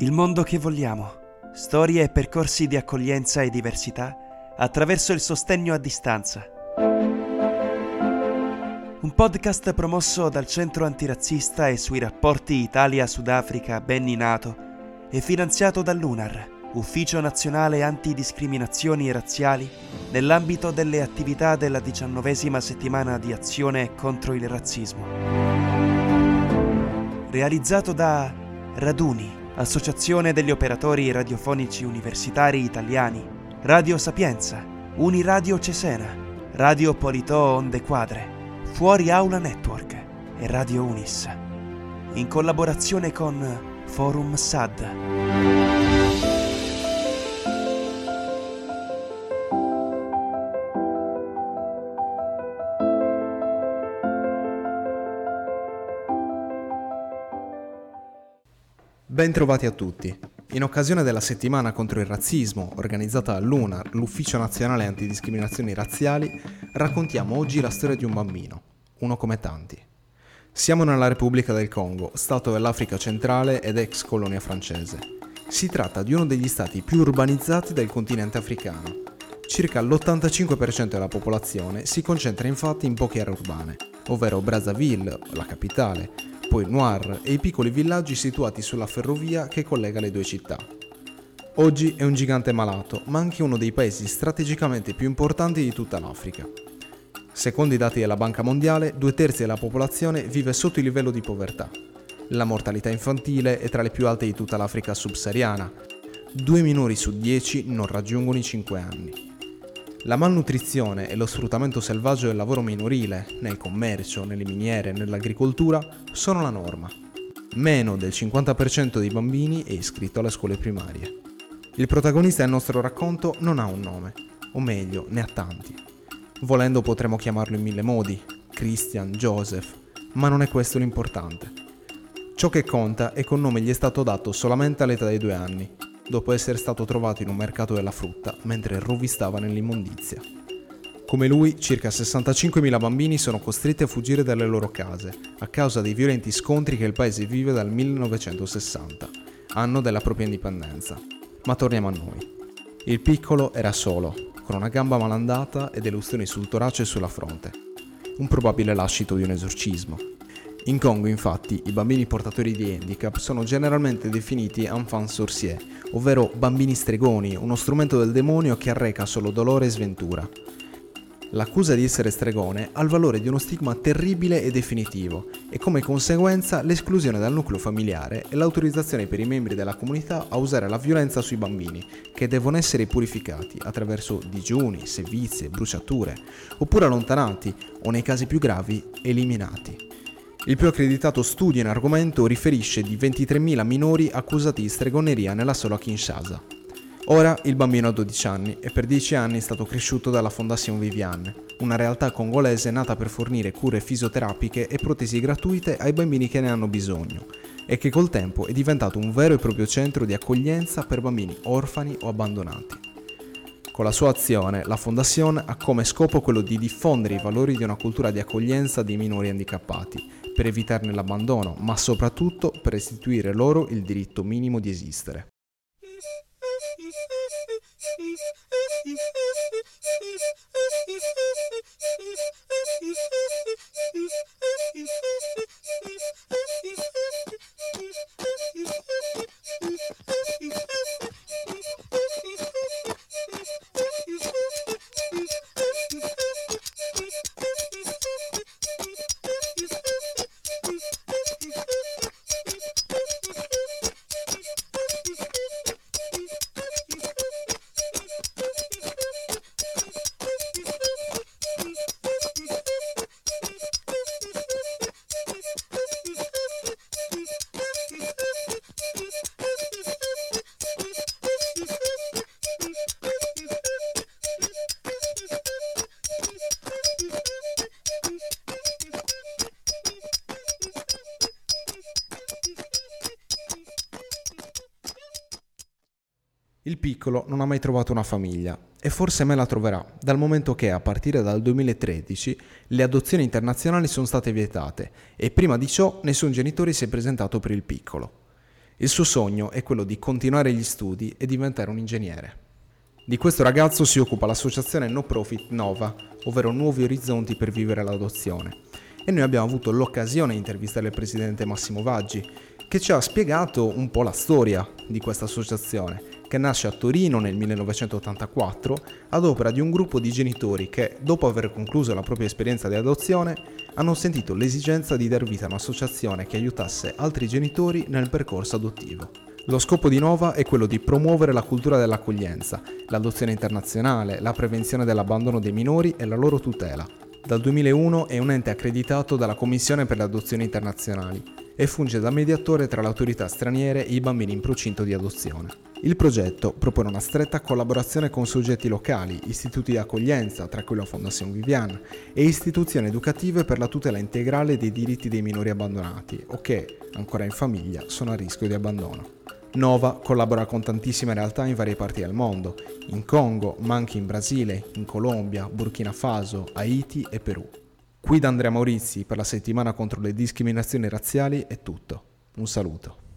Il mondo che vogliamo. Storie e percorsi di accoglienza e diversità attraverso il sostegno a distanza. Un podcast promosso dal Centro Antirazzista e sui rapporti Italia-Sudafrica Benni Nato e finanziato dall'UNAR, Ufficio Nazionale Antidiscriminazioni Razziali, nell'ambito delle attività della diciannovesima settimana di azione contro il razzismo. Realizzato da Raduni, Associazione degli Operatori Radiofonici Universitari Italiani, Radio Sapienza, Uniradio Cesena, Radio Politò Onde Quadre, Fuori Aula Network e Radio Unis, in collaborazione con Forum SAD. Bentrovati a tutti. In occasione della settimana contro il razzismo, organizzata dall'UNAR, l'Ufficio Nazionale Antidiscriminazioni Razziali, raccontiamo oggi la storia di un bambino, uno come tanti. Siamo nella Repubblica del Congo, stato dell'Africa centrale ed ex colonia francese. Si tratta di uno degli stati più urbanizzati del continente africano. Circa l'85% della popolazione si concentra infatti in poche aree urbane, ovvero Brazzaville, la capitale, poi Noir e i piccoli villaggi situati sulla ferrovia che collega le due città. Oggi è un gigante malato, ma anche uno dei paesi strategicamente più importanti di tutta l'Africa. Secondo i dati della Banca Mondiale, due terzi della popolazione vive sotto il livello di povertà. La mortalità infantile è tra le più alte di tutta l'Africa subsahariana. Due minori su dieci non raggiungono i 5 anni. La malnutrizione e lo sfruttamento selvaggio del lavoro minorile, nel commercio, nelle miniere, nell'agricoltura, sono la norma. Meno del 50% dei bambini è iscritto alle scuole primarie. Il protagonista del nostro racconto non ha un nome, o meglio, ne ha tanti. Volendo potremmo chiamarlo in mille modi, Christian, Joseph, ma non è questo l'importante. Ciò che conta è che un nome gli è stato dato solamente all'età dei due anni dopo essere stato trovato in un mercato della frutta mentre rovistava nell'immondizia. Come lui, circa 65.000 bambini sono costretti a fuggire dalle loro case a causa dei violenti scontri che il paese vive dal 1960, anno della propria indipendenza. Ma torniamo a noi. Il piccolo era solo, con una gamba malandata e delle ustioni sul torace e sulla fronte. Un probabile lascito di un esorcismo. In Congo, infatti, i bambini portatori di handicap sono generalmente definiti enfants sorciers, ovvero bambini stregoni, uno strumento del demonio che arreca solo dolore e sventura. L'accusa di essere stregone ha il valore di uno stigma terribile e definitivo e come conseguenza l'esclusione dal nucleo familiare e l'autorizzazione per i membri della comunità a usare la violenza sui bambini, che devono essere purificati attraverso digiuni, sevizie, bruciature, oppure allontanati o nei casi più gravi eliminati. Il più accreditato studio in argomento riferisce di 23.000 minori accusati di stregoneria nella sola Kinshasa. Ora il bambino ha 12 anni e per 10 anni è stato cresciuto dalla Fondation Viviane, una realtà congolese nata per fornire cure fisioterapiche e protesi gratuite ai bambini che ne hanno bisogno e che col tempo è diventato un vero e proprio centro di accoglienza per bambini orfani o abbandonati. Con la sua azione, la Fondation ha come scopo quello di diffondere i valori di una cultura di accoglienza dei minori handicappati per evitarne l'abbandono, ma soprattutto per restituire loro il diritto minimo di esistere. Il piccolo non ha mai trovato una famiglia e forse mai la troverà, dal momento che a partire dal 2013 le adozioni internazionali sono state vietate e prima di ciò nessun genitore si è presentato per il piccolo. Il suo sogno è quello di continuare gli studi e diventare un ingegnere. Di questo ragazzo si occupa l'associazione no profit Nova, ovvero Nuovi Orizzonti per vivere l'adozione. E noi abbiamo avuto l'occasione di intervistare il presidente Massimo Vaggi, che ci ha spiegato un po' la storia di questa associazione, che nasce a Torino nel 1984 ad opera di un gruppo di genitori che, dopo aver concluso la propria esperienza di adozione, hanno sentito l'esigenza di dar vita a un'associazione che aiutasse altri genitori nel percorso adottivo. Lo scopo di Nova è quello di promuovere la cultura dell'accoglienza, l'adozione internazionale, la prevenzione dell'abbandono dei minori e la loro tutela. Dal 2001 è un ente accreditato dalla Commissione per le adozioni internazionali e funge da mediatore tra le autorità straniere e i bambini in procinto di adozione. Il progetto propone una stretta collaborazione con soggetti locali, istituti di accoglienza, tra cui la Fondazione Vivian, e istituzioni educative per la tutela integrale dei diritti dei minori abbandonati o che, ancora in famiglia, sono a rischio di abbandono. Nova collabora con tantissime realtà in varie parti del mondo, in Congo, ma anche in Brasile, in Colombia, Burkina Faso, Haiti e Perù. Qui da Andrea Maurizi per la settimana contro le discriminazioni razziali è tutto. Un saluto.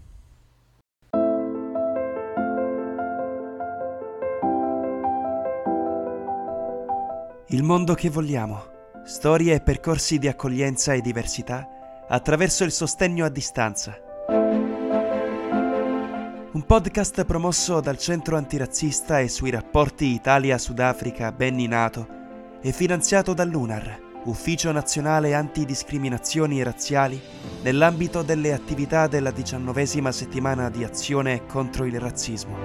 Il mondo che vogliamo. Storie e percorsi di accoglienza e diversità attraverso il sostegno a distanza un podcast promosso dal Centro Antirazzista e sui rapporti Italia-Sudafrica Benni Nato e finanziato dall'UNAR, Ufficio Nazionale Antidiscriminazioni Razziali, nell'ambito delle attività della diciannovesima settimana di azione contro il razzismo.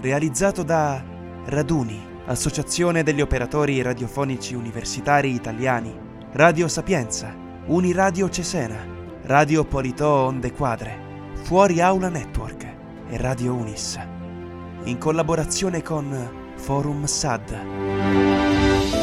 Realizzato da Raduni, Associazione degli Operatori Radiofonici Universitari Italiani, Radio Sapienza, Uniradio Cesena, Radio Politò Onde Quadre, Fuori Aula Network e Radio Unis, in collaborazione con Forum SAD.